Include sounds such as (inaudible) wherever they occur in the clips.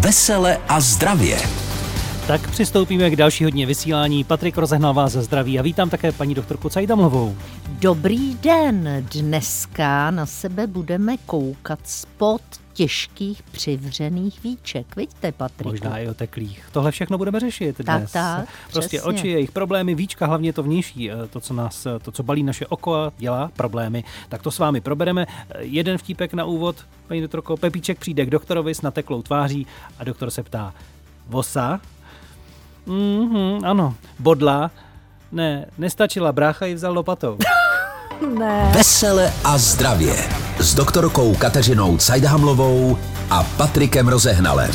Vesele a zdravě. Tak přistoupíme k další hodně vysílání. Patrik rozehnal vás ze zdraví a vítám také paní doktorku Cajdamlovou. Dobrý den, dneska na sebe budeme koukat spod těžkých přivřených víček. Vidíte, Patrik? Možná i oteklých. Tohle všechno budeme řešit dnes. Tak, tak, Prostě přesně. oči, jejich problémy, víčka, hlavně to vnější, eh, to, co nás, eh, to, co balí naše oko a dělá problémy. Tak to s vámi probereme. Eh, Jeden vtípek na úvod, paní doktorko. Pepíček přijde k doktorovi s nateklou tváří a doktor se ptá, vosa? Mhm, ano. Bodla? Ne, nestačila, brácha ji vzal lopatou. (laughs) Ne. Vesele a zdravě. S doktorkou Kateřinou Cajdhamlovou a Patrikem Rozehnalem.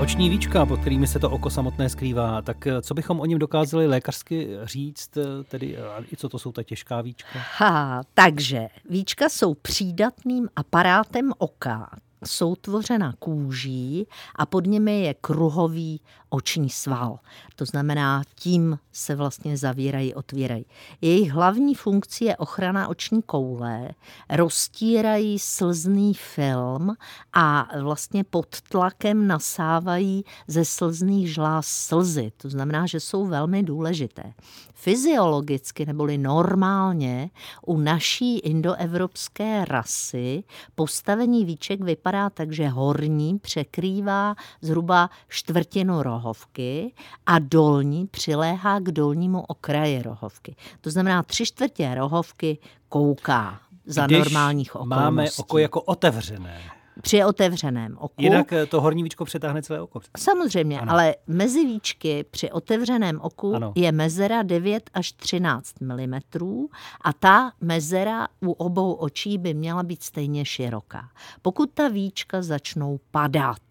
Oční víčka, pod kterými se to oko samotné skrývá, tak eh, co bychom o něm dokázali lékařsky říct, eh, tedy eh, i co to jsou ta těžká víčka? Ha, takže víčka jsou přídatným aparátem oka, jsou tvořena kůží a pod nimi je kruhový oční sval. To znamená, tím se vlastně zavírají, otvírají. Jejich hlavní funkcí je ochrana oční koule, roztírají slzný film a vlastně pod tlakem nasávají ze slzných žláz slzy. To znamená, že jsou velmi důležité. Fyziologicky neboli normálně u naší indoevropské rasy postavení víček vypadá tak, že horní překrývá zhruba čtvrtinu rohovky a dolní přiléhá k dolnímu okraji rohovky. To znamená, tři čtvrtě rohovky kouká za Když normálních okolností. máme oko jako otevřené. Při otevřeném oku. Jinak eh, to horní víčko přetáhne celé oko. Samozřejmě, Ano. ale mezi víčky při otevřeném oku Ano. ano. je mezera 9 až 13 mm a ta mezera u obou očí by měla být stejně široká. Pokud ta víčka začnou padat,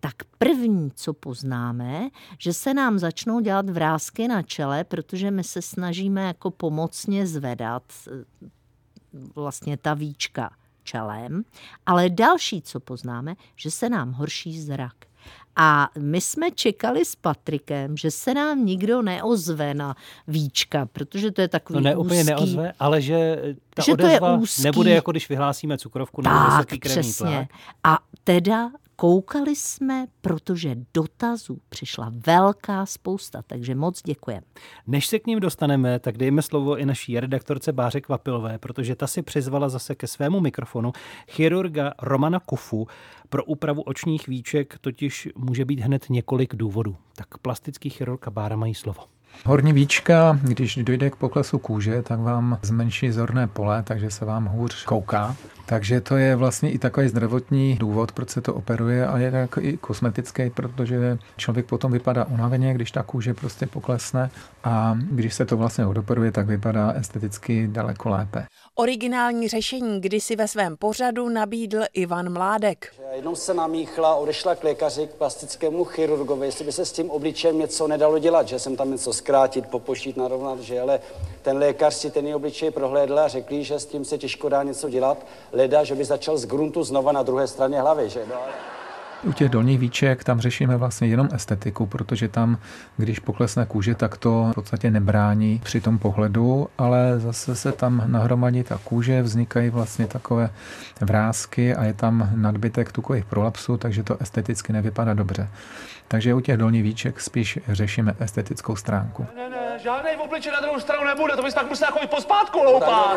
tak první, co poznáme, že se nám začnou dělat vrázky na čele, protože my se snažíme jako pomocně zvedat eh, vlastně ta víčka čelem, ale další, co poznáme, že se nám horší zrak. A my jsme čekali s Patrikem, že se nám nikdo neozve na víčka, protože to je takový No ne úplně úzký. neozve, ale že ta Že to je odezva úzký. nebude jako když vyhlásíme cukrovku nebo Tak, vysoký krevní přesně. tlak. A teda koukali jsme, protože dotazů přišla velká spousta, takže moc děkujeme. Než se k ním dostaneme, tak dejme slovo i naší redaktorce Báře Kvapilové, protože ta si přizvala zase ke svému mikrofonu chirurga Romana Kufu. Pro úpravu očních víček totiž může být hned několik důvodů. Tak plastický chirurg a Bára mají slovo. Horní víčka, když dojde k poklesu kůže, tak vám zmenší zorné pole, takže se vám hůř kouká. Takže to je vlastně i takový zdravotní důvod, proč se to operuje a je tak i kosmetický, protože člověk potom vypadá unaveně, když ta kůže prostě poklesne a když se to vlastně odoperuje, tak vypadá esteticky daleko lépe. Originální řešení kdysi ve svém pořadu nabídl Ivan Mládek. Jednou se namíchla, odešla k lékaři, k plastickému chirurgovi, jestli by se s tím obličejem něco nedalo dělat, že jsem tam něco zkrátit, popošít, narovnat, že ale ten lékař si ten obličej prohlédl a řekl, že s tím se těžko dá něco dělat, leda, že by začal z gruntu znova na druhé straně hlavy, že no. U těch dolních víček tam řešíme vlastně jenom estetiku, protože tam, když poklesne kůže, tak to v podstatě nebrání při tom pohledu, ale zase se tam nahromadí ta kůže, vznikají vlastně takové vrázky a je tam nadbytek tukových prolapsů, takže to esteticky nevypadá dobře. Takže u těch dolních víček spíš řešíme estetickou stránku. Ne, ne, žádný v obliči na druhou stranu nebude, to bys tak musel chodit pospátku, loupá.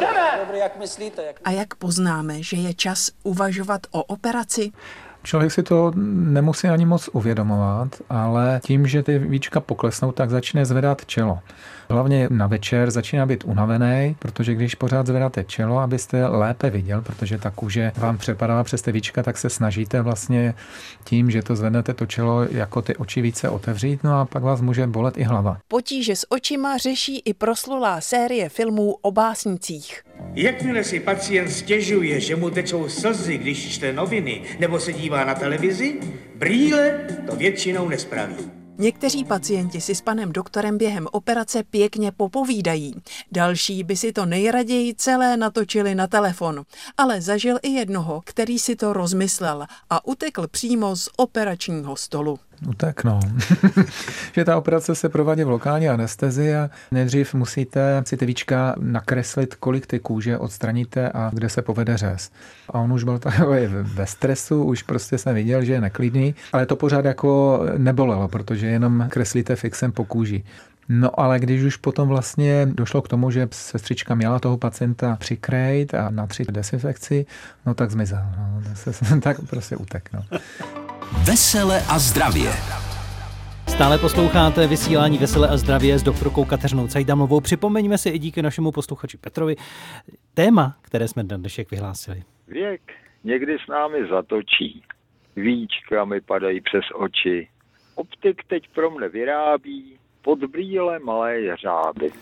Jdeme. Dobrý, jak myslíte? Jak... A jak poznáme, že je čas uvažovat o operaci? Člověk si to nemusí ani moc uvědomovat, ale tím, že ty víčka poklesnou, tak začne zvedat čelo. Hlavně na večer začíná být unavený, protože když pořád zvedáte čelo, abyste lépe viděl, protože ta kůže vám přepadala přes ty víčka, tak se snažíte vlastně tím, že to zvednete to čelo, jako ty oči více otevřít, no a pak vás může bolet i hlava. Potíže s očima řeší i proslulá série filmů o básnicích. Jakmile si pacient stěžuje, že mu tečou slzy, když čte noviny nebo se dívá na televizi, brýle to většinou nespraví. Někteří pacienti si s panem doktorem během operace pěkně popovídají. Další by si to nejraději celé natočili na telefon. Ale zažil i jednoho, který si to rozmyslel a utekl přímo z operačního stolu. Utek, no. (laughs) že ta operace se provádí v lokální anestezi a nejdřív musíte si ty víčka nakreslit, kolik ty kůže odstraníte a kde se povede řez. A on už byl takový ve stresu, už prostě jsem viděl, že je neklidný, ale to pořád jako nebolelo, protože jenom kreslíte fixem po kůži. No ale když už potom vlastně došlo k tomu, že sestřička měla toho pacienta přikrejt a natřít desinfekci, no tak zmizel. No, (laughs) tak prostě utek. No. Vesele a zdravě. Stále posloucháte vysílání Vesele a zdravě s doktorkou Kateřinou Cajdamovou. Připomeňme si i díky našemu posluchači Petrovi téma, které jsme na dnešek vyhlásili. Věk někdy s námi zatočí. Víčka mi padají přes oči. Optik teď pro mne vyrábí pod brýle malé jeřáby.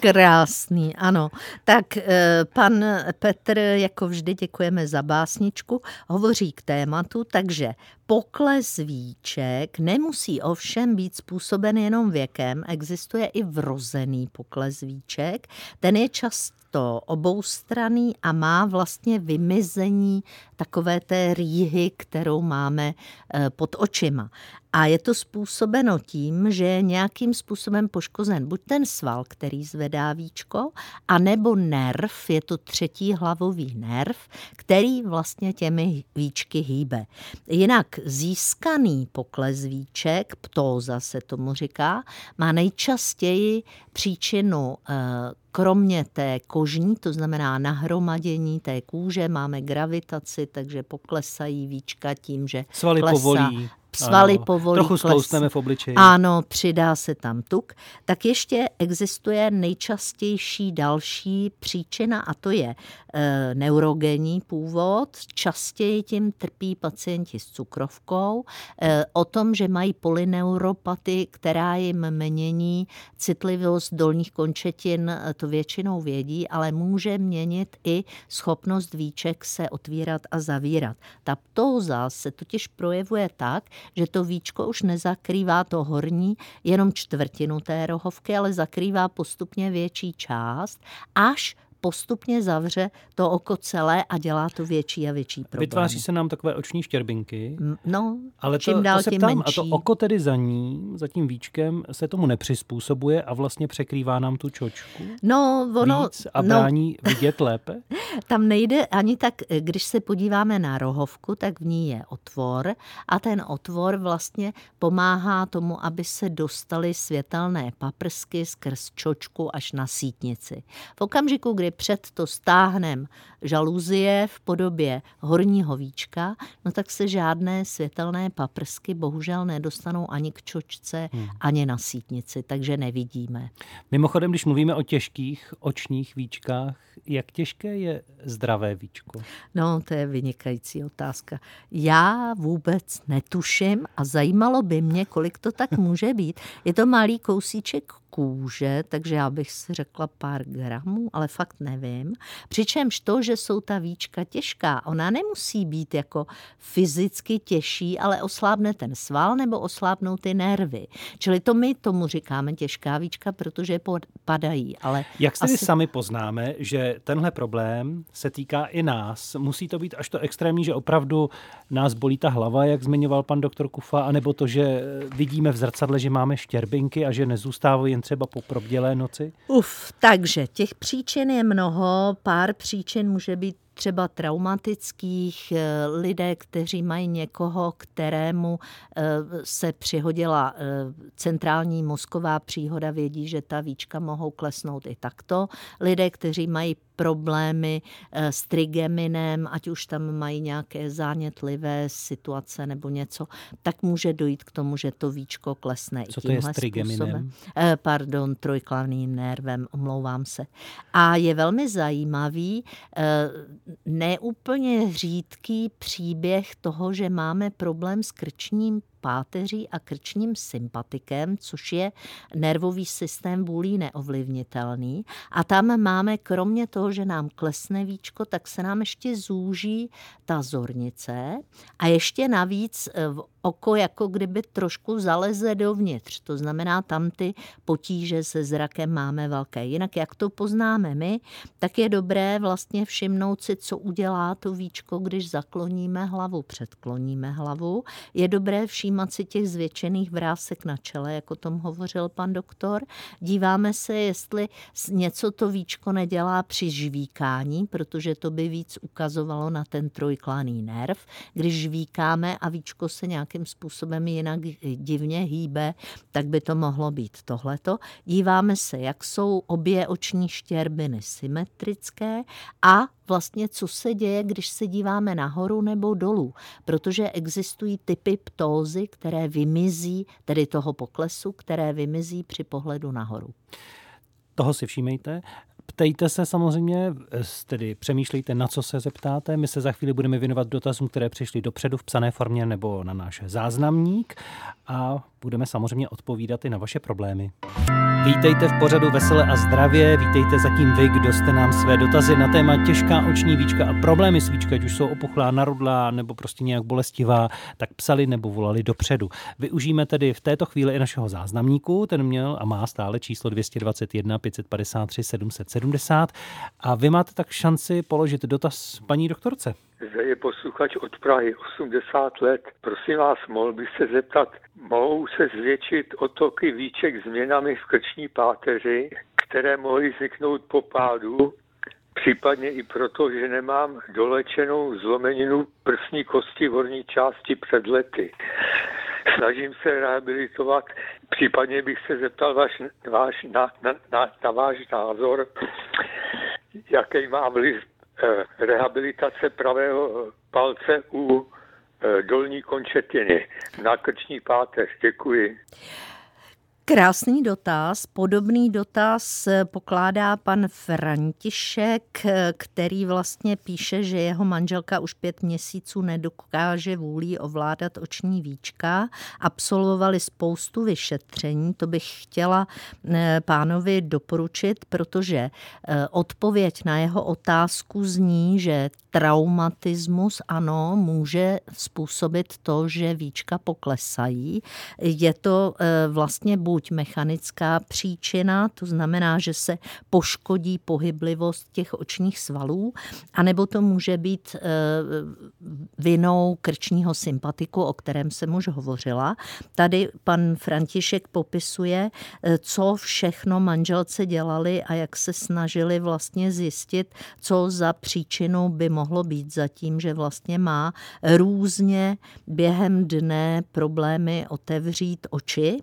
Krásný, ano. Tak eh, pan Petr, jako vždy děkujeme za básničku, hovoří k tématu, takže pokles víček nemusí ovšem být způsoben jenom věkem, existuje i vrozený pokles víček. Ten je často oboustranný a má vlastně vymizení takové té rýhy, kterou máme eh, pod očima. A je to způsobeno tím, že je nějakým způsobem poškozen buď ten sval, který zvedá víčko, anebo nerv, je to třetí hlavový nerv, který vlastně těmi víčky hýbe. Jinak získaný pokles víček, ptóza se tomu říká, má nejčastěji příčinu eh, kromě té kožní, to znamená nahromadění té kůže, máme gravitaci, takže poklesají víčka tím, že Svaly klesá, povolí svaly ano, povolí Trochu klesne. v obličeji. Ano, přidá se tam tuk. Tak ještě existuje nejčastější další příčina a to je e, neurogenní původ. Častěji tím trpí pacienti s cukrovkou. E, o tom, že mají polyneuropaty, která jim mění citlivost dolních končetin, e, to většinou vědí, ale může měnit i schopnost víček se otvírat a zavírat. Ta ptóza se totiž projevuje tak, že to víčko už nezakrývá to horní, jenom čtvrtinu té rohovky, ale zakrývá postupně větší část, až postupně zavře to oko celé a dělá to větší a větší problém. Vytváří se nám takové oční štěrbinky. No, ale čím to, dál to se tím ptám, menší. A to oko tedy za ní, za tím víčkem, se tomu nepřizpůsobuje a vlastně překrývá nám tu čočku no, ono, víc a no, brání vidět lépe? (laughs) Tam nejde ani tak, když se podíváme na rohovku, tak v ní je otvor a ten otvor vlastně pomáhá tomu, aby se dostaly světelné paprsky skrz čočku až na sítnici. V okamžiku, kdy před to stáhnem žaluzie v podobě horního víčka, no tak se žádné světelné paprsky bohužel nedostanou ani k čočce, hmm. ani na sítnici, takže nevidíme. Mimochodem, když mluvíme o těžkých očních víčkách, jak těžké je zdravé víčko? No, to je vynikající otázka. Já vůbec netuším a zajímalo by mě, kolik to tak (laughs) může být. Je to malý kousíček kůže, takže já bych si řekla pár gramů, ale fakt nevím. Přičemž to, že jsou ta víčka těžká, ona nemusí být jako fyzicky těžší, ale oslábne ten sval nebo oslábnou ty nervy. Čili to my tomu říkáme těžká víčka, protože padají. Ale Jak si asi... sami poznáme, že tenhle problém se týká i nás? Musí to být až to extrémní, že opravdu nás bolí ta hlava, jak zmiňoval pan doktor Kufa, anebo to, že vidíme v zrcadle, že máme štěrbinky a že nezůstávají jen třeba po probdělé noci? Uf, takže těch příčin je mnoho. Pár příčin může být třeba traumatických, eh, lidé, kteří mají někoho, kterému eh, se přihodila eh, centrální mozková příhoda, vědí, že ta víčka mohou klesnout i takto. Lidé, kteří mají problémy s trigeminem, ať už tam mají nějaké zánětlivé situace nebo něco, tak může dojít k tomu, že to víčko klesne Co i tímhle to je s trigeminem? způsobem. Pardon, trojklavným nervem, omlouvám se. A je velmi zajímavý, neúplně řídký příběh toho, že máme problém s krčním páteří a krčním sympatikem, což je nervový systém vůlí neovlivnitelný. A tam máme, kromě toho, že nám klesne víčko, tak se nám ještě zúží ta zornice a ještě navíc eh, v oko jako kdyby trošku zaleze dovnitř. To znamená, tam ty potíže se zrakem máme velké. Jinak jak to poznáme my, tak je dobré vlastně všimnout si, co udělá to víčko, když zakloníme hlavu, předkloníme hlavu. Je dobré všimnout všímat si těch zvětšených vrásek na čele, jako tom hovořil pan doktor. Díváme se, jestli něco to víčko nedělá při žvíkání, protože to by víc ukazovalo na ten trojkláný nerv. Když žvíkáme a víčko se nějakým způsobem jinak divně hýbe, tak by to mohlo být tohleto. Díváme se, jak jsou obě oční štěrbiny symetrické a vlastně, co se děje, když se díváme nahoru nebo dolů, protože existují typy ptózy, které vymizí, tedy toho poklesu, které vymizí při pohledu nahoru. Toho si všímejte. Ptejte se samozřejmě, tedy přemýšlejte, na co se zeptáte. My se za chvíli budeme věnovat dotazům, které přišly dopředu v psané formě nebo na náš záznamník a budeme samozřejmě odpovídat i na vaše problémy. Vítejte v pořadu Vesele a zdravě, vítejte zatím vy, kdo jste nám své dotazy na téma těžká oční víčka a problémy s víčka, ať už jsou opuchlá, narudlá nebo prostě nějak bolestivá, tak psali nebo volali dopředu. Využijeme tedy v této chvíli i našeho záznamníku, ten měl a má stále číslo 221 553 770 a vy máte tak šanci položit dotaz paní doktorce. Zde je posluchač od Prahy, 80 let. Prosím vás, mohl bych se zeptat, mohou se zvětšit otoky víček změnami v krční páteři, které mohly vzniknout po pádu, případně i proto, že nemám dolečenou zlomeninu prsní kosti v horní části před lety. Snažím se rehabilitovat, případně bych se zeptal váš, váš, na, na, na, na váš názor, jaký má vliv rehabilitace pravého palce u eh, dolní končetiny na krční páteř. Děkuji. Krásný dotaz. Podobný dotaz pokládá pan František, který vlastně píše, že jeho manželka už pět měsíců nedokáže vůlí ovládat oční víčka. Absolvovali spoustu vyšetření, to bych chtěla eh, pánovi doporučit, protože eh, odpověď na jeho otázku zní, že traumatismus ano, může způsobit to, že víčka poklesají. Je to eh, vlastně buď buď mechanická příčina, to znamená, že se poškodí pohyblivost těch očních svalů, anebo to může být eh, vinou krčního sympatiku, o kterém jsem už hovořila. Tady pan František popisuje, eh, co všechno manželce dělali a jak se snažili vlastně zjistit, co za příčinu by mohlo být za tím, že vlastně má různě během dne problémy otevřít oči.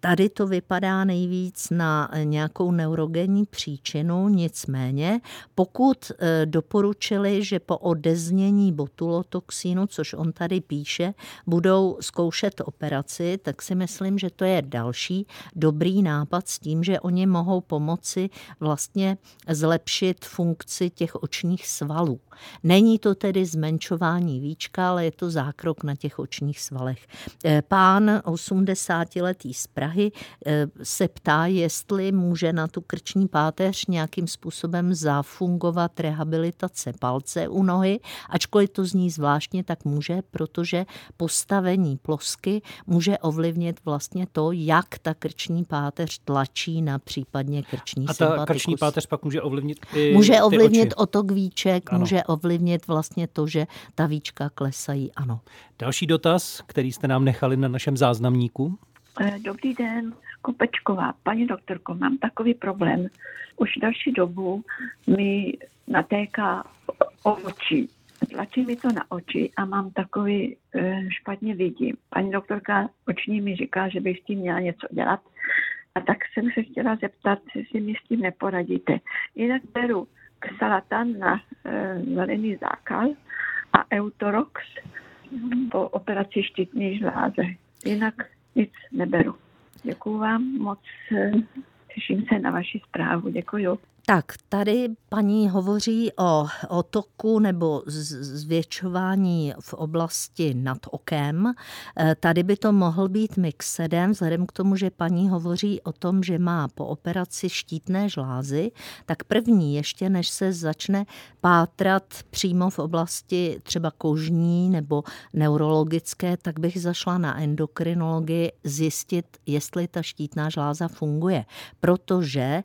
Tady to vypadá nejvíc na nějakou neurogenní příčinu, nicméně pokud eh, doporučili, že po odeznění botulotoxínu, což on tady píše, budou zkoušet operaci, tak si myslím, že to je další dobrý nápad s tím, že oni mohou pomoci vlastně zlepšit funkci těch očních svalů. Není to tedy zmenšování víčka, ale je to zákrok na těch očních svalech. Eh, pán 80-letý z Prahy eh, se ptá, jestli může na tu krční páteř nějakým způsobem zafungovat rehabilitace palce u nohy, ačkoliv to zní zvláštně, tak může, protože postavení plosky může ovlivnit vlastně to, jak ta krční páteř tlačí na případně krční A ta krční páteř pak může ovlivnit i Může ovlivnit otok víček, ano. může ovlivnit vlastně to, že ta víčka klesají, ano. Další dotaz, který jste nám nechali na našem záznamníku. Eh, dobrý den, Kopečková. Paní doktorko, mám takový problém. Už další dobu mi natéká oči. Tlačí mi to na oči a mám takový e, špatně vidím. Paní doktorka oční mi říká, že bych s tím měla něco dělat. A tak jsem se chtěla zeptat, jestli mi s tím neporadíte. Jinak beru Xalatan na e, zelený zákal a Eutorox po operaci štítní žláze. Jinak nic neberu. Děkuji vám moc, e, těším se na vaši zprávu. Děkuji. Tak, tady paní hovoří o otoku nebo zvětšování v oblasti nad okem. E, tady by to mohl být mixedem, vzhledem k tomu, že paní hovoří o tom, že má po operaci štítné žlázy, tak první, ještě než se začne pátrat přímo v oblasti třeba kožní nebo neurologické, tak bych zašla na endokrinologii zjistit, jestli ta štítná žláza funguje. Protože e,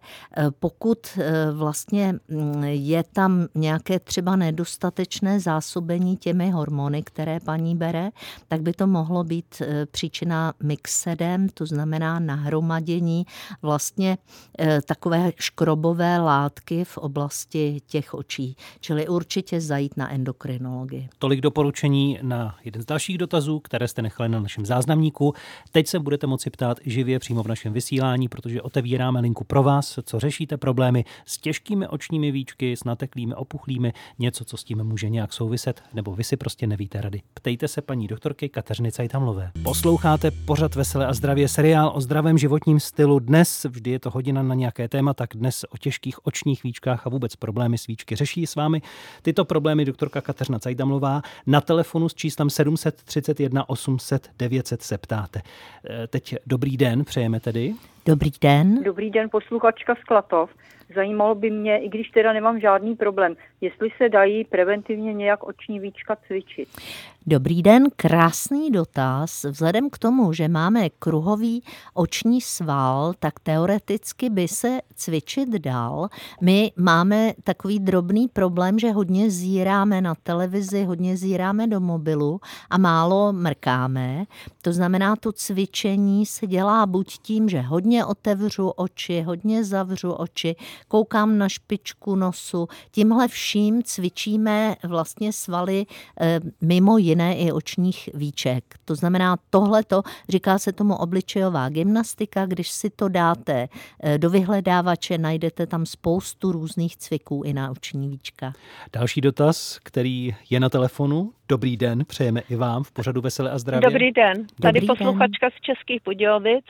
pokud eh, vlastně mm, je tam nějaké třeba nedostatečné zásobení těmi hormony, které paní bere, tak by to mohlo být eh, příčina mixedem, to znamená nahromadění vlastně eh, takové škrobové látky v oblasti těch očí. Čili určitě zajít na endokrinologii. Tolik doporučení na jeden z dalších dotazů, které jste nechali na našem záznamníku. Teď se budete moci ptát živě přímo v našem vysílání, protože otevíráme linku pro vás, co řešíte problémy s těžkými očními víčky, s nateklými, opuchlými, něco, co s tím může nějak souviset, nebo vy si prostě nevíte rady. Ptejte se paní doktorky Kateřiny Cajtamlové. Posloucháte pořad Veselé a zdravě seriál o zdravém životním stylu. Dnes, vždy je to hodina na nějaké téma, tak dnes o těžkých očních víčkách a vůbec problémy s víčky řeší s vámi tyto problémy doktorka Kateřina Cajtamlová. Na telefonu s číslem 731 800 900 se ptáte. E, teď dobrý den, přejeme tedy. Dobrý den. Dobrý den, posluchačka z Klatov. Zajímalo by mě, i když teda nemám žádný problém, jestli se dají preventivně nějak oční víčka cvičit. Dobrý den, krásný dotaz. Vzhledem k tomu, že máme kruhový oční sval, tak teoreticky by se cvičit dal. My máme takový drobný problém, že hodně zíráme na televizi, hodně zíráme do mobilu a málo mrkáme. To znamená, to cvičení se dělá buď tím, že hodně otevřu oči, hodně zavřu oči, koukám na špičku nosu. Tímhle vším cvičíme vlastně svaly e, mimo jiné i očních víček. To znamená tohleto, říká se tomu obličejová gymnastika, když si to dáte e, do vyhledávače, najdete tam spoustu různých cviků i na oční víčka. Další dotaz, který je na telefonu. Dobrý den, přejeme i vám v pořadu Veselé a zdravě. Dobrý den, tady Dobrý posluchačka z Českých Budějovic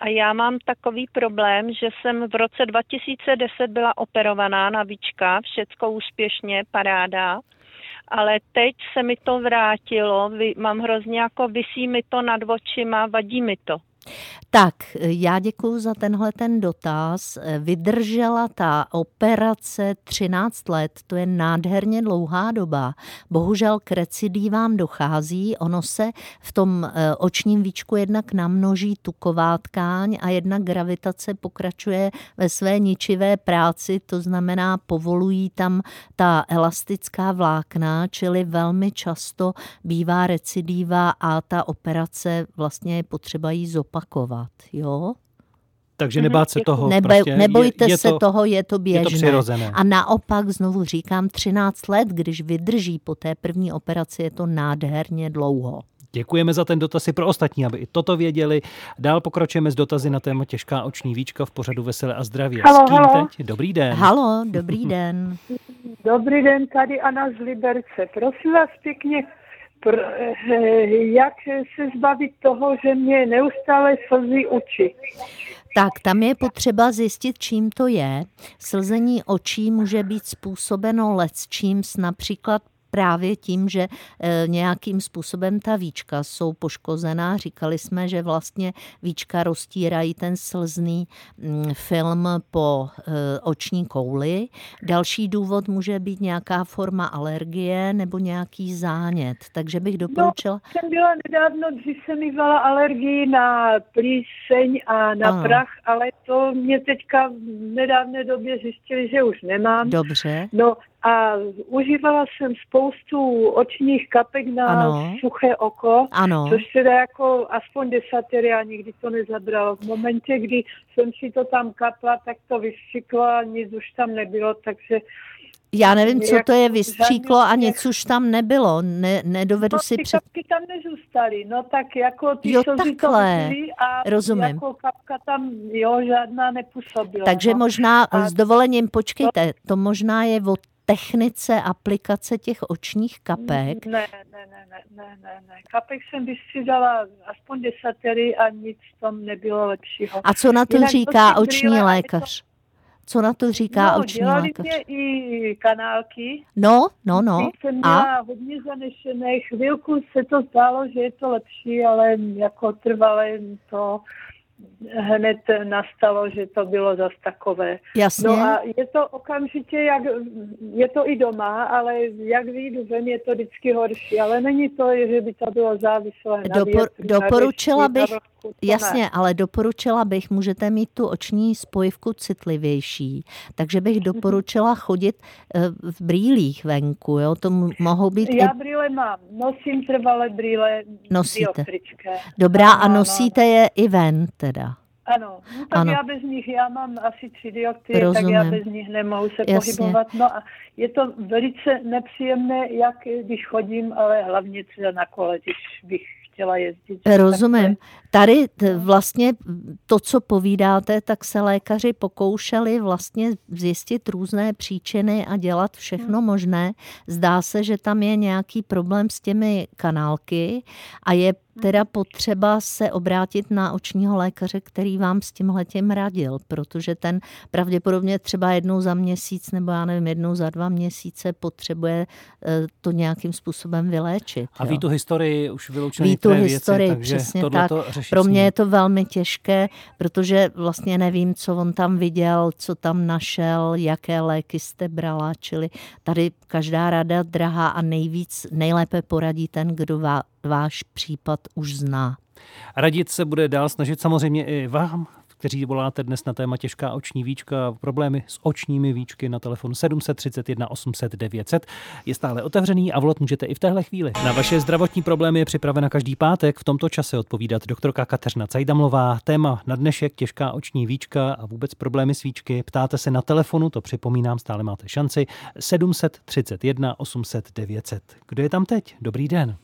a já mám takový problém, že jsem v roce 2010 byla operovaná na víčka, všecko úspěšně, paráda, ale teď se mi to vrátilo, mám hrozně jako, vysí mi to nad očima, vadí mi to. Tak, já děkuji za tenhle ten dotaz. Vydržela ta operace 13 let, to je nádherně dlouhá doba. Bohužel k recidívám dochází, ono se v tom eh, očním víčku jednak namnoží tuková tkáň a jednak gravitace pokračuje ve své ničivé práci, to znamená povolují tam ta elastická vlákna, čili velmi často bývá recidíva a ta operace vlastně je potřeba jí zopakovat, jo? Takže nebát se toho. Nebe, prostě nebojte je, je se to, toho, je to běžné. Je to přirozené. A naopak, znovu říkám, 13 let, když vydrží po té první operaci, je to nádherně dlouho. Děkujeme za ten dotaz i pro ostatní, aby i toto věděli. Dál pokračujeme s dotazy na téma těžká oční víčka v pořadu Veselé a zdravě. Halo, S kým halo. teď? Dobrý den. Halo, dobrý (laughs) den. Dobrý den, tady Anna z Liberce. Prosím vás pěkně, jak se zbavit toho, že mě neustále slzí oči. Tak tam je potřeba zjistit, čím to je. Slzení očí může být způsobeno lecčíms, například právě tím, že e, nějakým způsobem ta víčka jsou poškozená. Říkali jsme, že vlastně víčka roztírají ten slzný mm, film po e, oční kouli. Další důvod může být nějaká forma alergie nebo nějaký zánět. Takže bych doporučila... No, jsem byla nedávno, když jsem mývala alergii na plíseň a na Ano. prach, ale to mě teďka v nedávné době zjistili, že už nemám. Dobře. No a užívala jsem spoustu očních kapek na Ano. suché oko, Ano. což teda jako aspoň desatery a nikdy to nezabralo. V momentě, kdy jsem si to tam kapla, tak to vystřiklo a nic už tam nebylo, takže Já nevím, co to je vystříklo a nic už tam nebylo. Ne, nedovedu No, si před... kapky tam nezůstaly, no tak jako ty Jo, to takhle. vypily a Rozumím. jako kapka tam, jo, žádná nepůsobila. Takže no. možná A s dovolením, počkejte, to možná je o technice aplikace těch očních kapek. Ne, ne, ne, ne, ne, ne, ne. Kapek jsem vystřídala aspoň desatery a nic tam nebylo lepšího. A co na to Jinak říká ty oční brýle, lékař? Co na to říká no, oční dělali lékař? mě i kanálky. No, no, no. Jsem A? měla hodně zanešené. Chvilku se to zdálo, že je to lepší, ale jako trvalé to hned nastalo, že to bylo zas takové. Jasně. No a je to okamžitě, jak, je to i doma, ale jak vyjdu ven, je to vždycky horší. Ale není to, že by to bylo závislé na Dopor, doporučila na bych, to jasně, ne. ale doporučila bych, můžete mít tu oční spojivku citlivější, takže bych Mhm. doporučila chodit eh, v brýlích venku, jo, to mohou být i Já brýle mám, nosím trvalé brýle Nosíte. dioptrické. dobrá a nosíte je i ven teda. Ano, no tak Ano. já bez nich, já mám asi tři dioptrie, tak já Rozumím. bez nich nemohu se Jasně. pohybovat. No a je to velice nepříjemné, jak když chodím, ale hlavně třeba na kole, když bych chtěla jezdit. Rozumím. Tady t- vlastně to, co povídáte, tak se lékaři pokoušeli vlastně zjistit různé příčiny a dělat všechno možné. Zdá se, že tam je nějaký problém s těmi kanálky a je teda potřeba se obrátit na očního lékaře, který vám s tímhletím radil, protože ten pravděpodobně třeba jednou za měsíc nebo já nevím, jednou za dva měsíce potřebuje eh, to nějakým způsobem vyléčit. A jo. ví tu historii, už vyloučili Ví tu historii, věci, takže přesně tak. Pro mě je to velmi těžké, protože vlastně nevím, co on tam viděl, co tam našel, jaké léky jste brala, čili tady každá rada drahá a nejvíc, nejlépe poradí ten, kdo vá, váš případ už zná. Radit se bude dál snažit samozřejmě i vám, kteří voláte dnes na téma těžká oční víčka, problémy s očními víčky na telefonu 731 800 900. Je stále otevřený a volat můžete i v téhle chvíli. Na vaše zdravotní problémy je připravena každý pátek v tomto čase odpovídat doktorka Kateřina Cajdamlová. Téma na dnešek těžká oční víčka a vůbec problémy s víčky. Ptáte se na telefonu, to připomínám, stále máte šanci. 731 800 900. Kdo je tam teď? Dobrý den.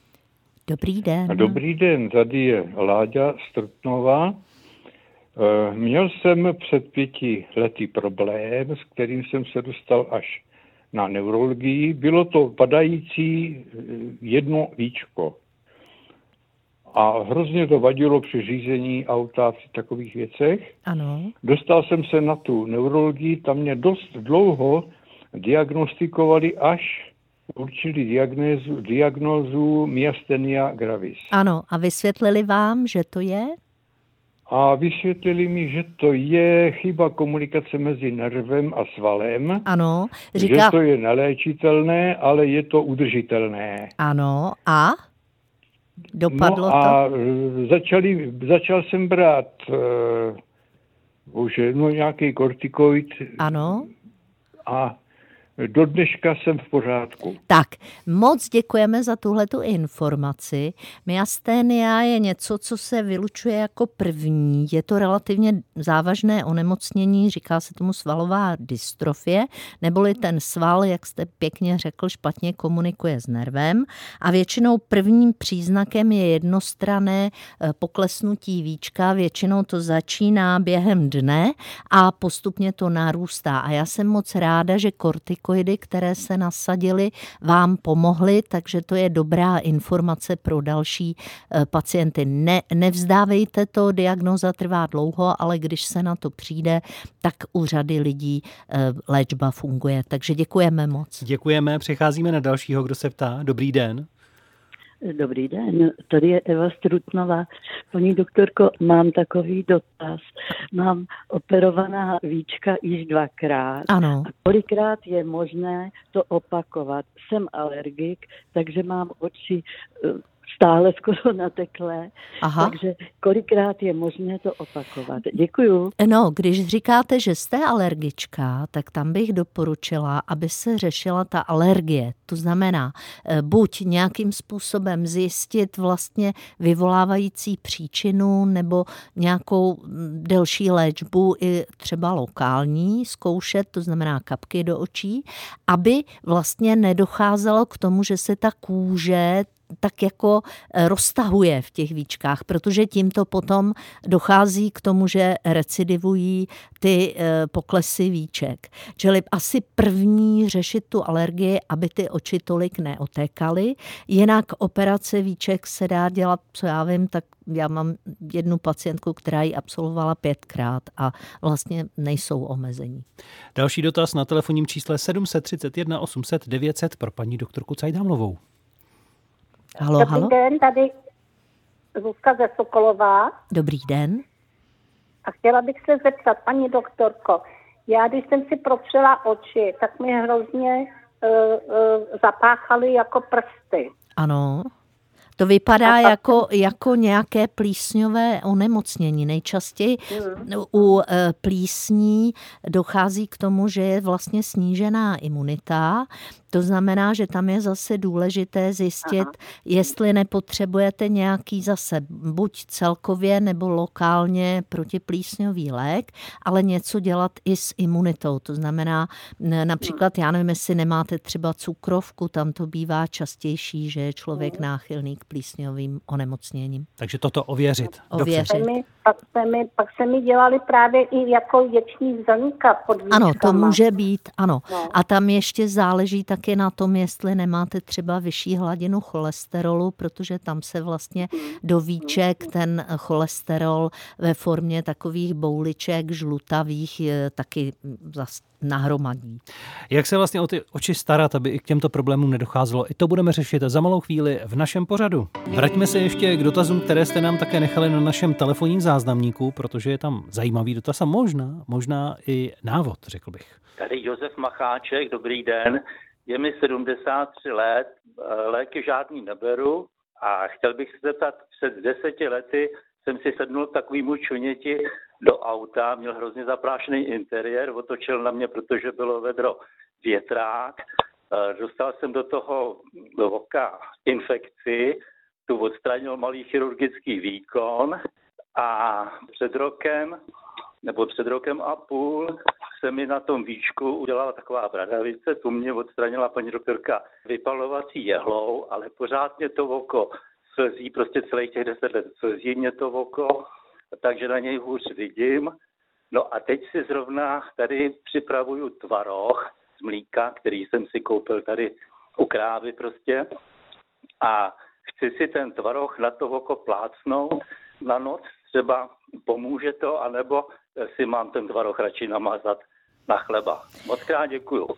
Dobrý den. Dobrý den, tady je Láďa Strtnová. Eh, Měl jsem před pěti lety problém, s kterým jsem se dostal až na neurologii. Bylo to padající eh, jedno víčko. A hrozně to vadilo při řízení auta při takových věcech. Ano. Dostal jsem se na tu neurologii, tam mě dost dlouho diagnostikovali, až určili diagnózu, diagnózu myastenia gravis. Ano, a vysvětlili vám, že to je? A vysvětlili mi, že to je chyba komunikace mezi nervem a svalem. Ano, Že říká, to je neléčitelné, ale je to udržitelné. ano, a? Dopadlo no to? a e, začali, začal jsem brát uh, bože, no nějaký kortikoid Ano. a do dneška jsem v pořádku. Tak, moc děkujeme za tuhletu informaci. Myasténia je něco, co se vylučuje jako první. Je to relativně závažné onemocnění, říká se tomu svalová dystrofie, neboli ten sval, jak jste pěkně řekl, špatně komunikuje s nervem. A většinou prvním příznakem je jednostrané eh, poklesnutí víčka. Většinou to začíná během dne a postupně to narůstá. A já jsem moc ráda, že kortikoidy, které se nasadily, vám pomohly, takže to je dobrá informace pro další eh, pacienty. Ne, nevzdávejte to, diagnoza trvá dlouho, ale když se na to přijde, tak u řady lidí eh, léčba funguje. Takže děkujeme moc. Děkujeme, přecházíme na dalšího, kdo se ptá. Dobrý den. Dobrý den, tady je Eva Strutnová. Paní doktorko, mám takový dotaz. Mám operovaná víčka již dvakrát. Ano. A kolikrát je možné to opakovat? Jsem alergik, takže mám oči eh, stále skoro nateklé. Aha. Takže kolikrát je možné to opakovat? Děkuju. No, když říkáte, že jste alergička, tak tam bych doporučila, aby se řešila ta alergie. To znamená, eh, buď nějakým způsobem zjistit vlastně vyvolávající příčinu nebo nějakou mm, delší léčbu, i třeba lokální, zkoušet, to znamená kapky do očí, aby vlastně nedocházelo k tomu, že se ta kůže tak jako eh, roztahuje v těch víčkách, protože tímto potom dochází k tomu, že recidivují ty eh, poklesy víček. Čili asi první řešit tu alergii, aby ty oči tolik neotékaly. Jinak operace víček se dá dělat, co já vím, tak já mám jednu pacientku, která ji absolvovala pětkrát a vlastně nejsou omezení. Další dotaz na telefonním čísle 731 800 900 pro paní doktorku Cajdamlovou. Halo, Dobrý halo. den, tady Zuzka ze Sokolova. Dobrý den. A chtěla bych se zeptat, paní doktorko, já když jsem si protřela oči, tak mi hrozně uh, uh, zapáchaly jako prsty. Ano. To vypadá jako, jako nějaké plísňové onemocnění. Nejčastěji u e, plísní dochází k tomu, že je vlastně snížená imunita. To znamená, že tam je zase důležité zjistit, Aha. jestli nepotřebujete nějaký zase buď celkově nebo lokálně protiplísňový lék, ale něco dělat i s imunitou. To znamená, například, já nevím, jestli nemáte třeba cukrovku, tam to bývá častější, že je člověk náchylný k plísňovým onemocněním. Takže toto ověřit. Ověřit. Mi, pak, se mi, pak se mi dělali právě i jako věční zrnka pod výškama. Ano, to může být, ano. No. A tam ještě záleží taky na tom, jestli nemáte třeba vyšší hladinu cholesterolu, protože tam se vlastně do víček ten cholesterol ve formě takových bouliček žlutavých taky zas nahromadí. Jak se vlastně o ty oči starat, aby i k těmto problémům nedocházelo? I to budeme řešit za malou chvíli v našem pořadu. Vraťme se ještě k dotazům, které jste nám také nechali na našem telefonním záznamníku, protože je tam zajímavý dotaz a možná, možná i návod, řekl bych. Tady Josef Macháček, dobrý den. Je mi 73 let, léky žádný neberu a chtěl bych se zeptat, před deseti lety jsem si sednul takovýmu čuněti do auta, měl hrozně zaprášený interiér, otočil na mě, protože bylo vedro větrák. Dostal jsem do toho do oka infekci, tu odstranil malý chirurgický výkon a před rokem nebo před rokem a půl se mi na tom výčku udělala taková bradavice, tu mě odstranila paní doktorka vypalovací jehlou, ale pořád mě to oko slzí, prostě celých těch deset let slzí mě to oko, takže na něj hůř vidím. No a teď si zrovna tady připravuju tvaroh z mlíka, který jsem si koupil tady u krávy prostě. A chci si ten tvaroh na to oko plácnout na noc, třeba pomůže to, anebo si mám ten tvaroh radši namazat na chleba. Moc krát děkuju.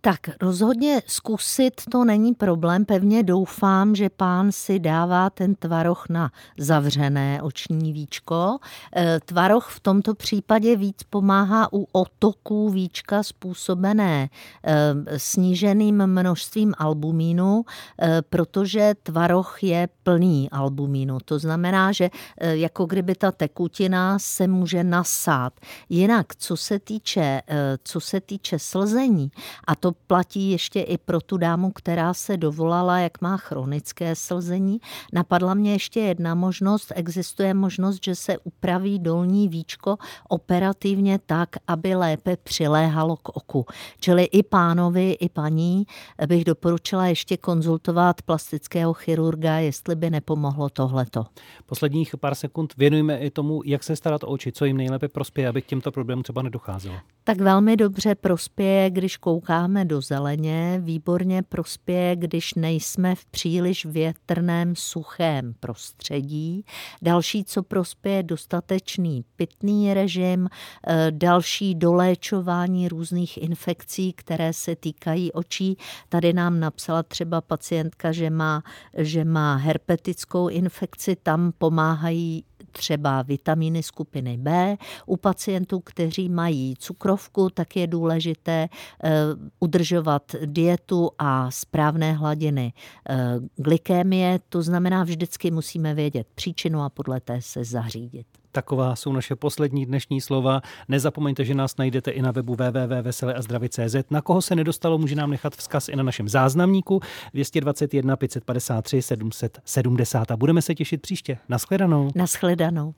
Tak rozhodně zkusit to není problém. Pevně doufám, že pán si dává ten tvaroh na zavřené oční víčko. E, tvaroh v tomto případě víc pomáhá u otoků víčka způsobené e, sníženým množstvím albumínu, e, protože tvaroh je plný albumínu. To znamená, že jako kdyby ta tekutina se může nasát. Jinak, co se týče, co se týče slzení, a to platí ještě i pro tu dámu, která se dovolala, jak má chronické slzení. Napadla mě ještě jedna možnost. Existuje možnost, že se upraví dolní víčko operativně tak, aby lépe přiléhalo k oku. Čili i pánovi, i paní bych doporučila ještě konzultovat plastického chirurga, jestli by nepomohlo tohleto. Posledních pár sekund věnujeme i tomu, jak se starat o oči, co jim nejlépe prospěje, aby k těmto problémům třeba nedocházelo. Tak velmi dobře prospěje, když koukáme do zeleně, výborně prospěje, když nejsme v příliš větrném, suchém prostředí. Další, co prospěje, dostatečný pitný režim, eh, další doléčování různých infekcí, které se týkají očí. Tady nám napsala třeba pacientka, že má, že má herpetickou infekci, tam pomáhají třeba vitamíny skupiny B. U pacientů, kteří mají cukrovku, tak je důležité eh, udržovat dietu a správné hladiny eh, glykémie. To znamená, vždycky musíme vědět příčinu a podle té se zařídit. Taková jsou naše poslední dnešní slova. Nezapomeňte, že nás najdete i na webu www.veseleazdravy.cz. Na koho se nedostalo, může nám nechat vzkaz i na našem záznamníku 221 553 770. A budeme se těšit příště. Naschledanou. Naschledanou.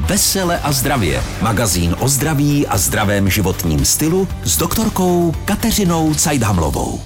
Vesele a zdravě. Magazín o zdraví a zdravém životním stylu s doktorkou Kateřinou Cajdhamlovou.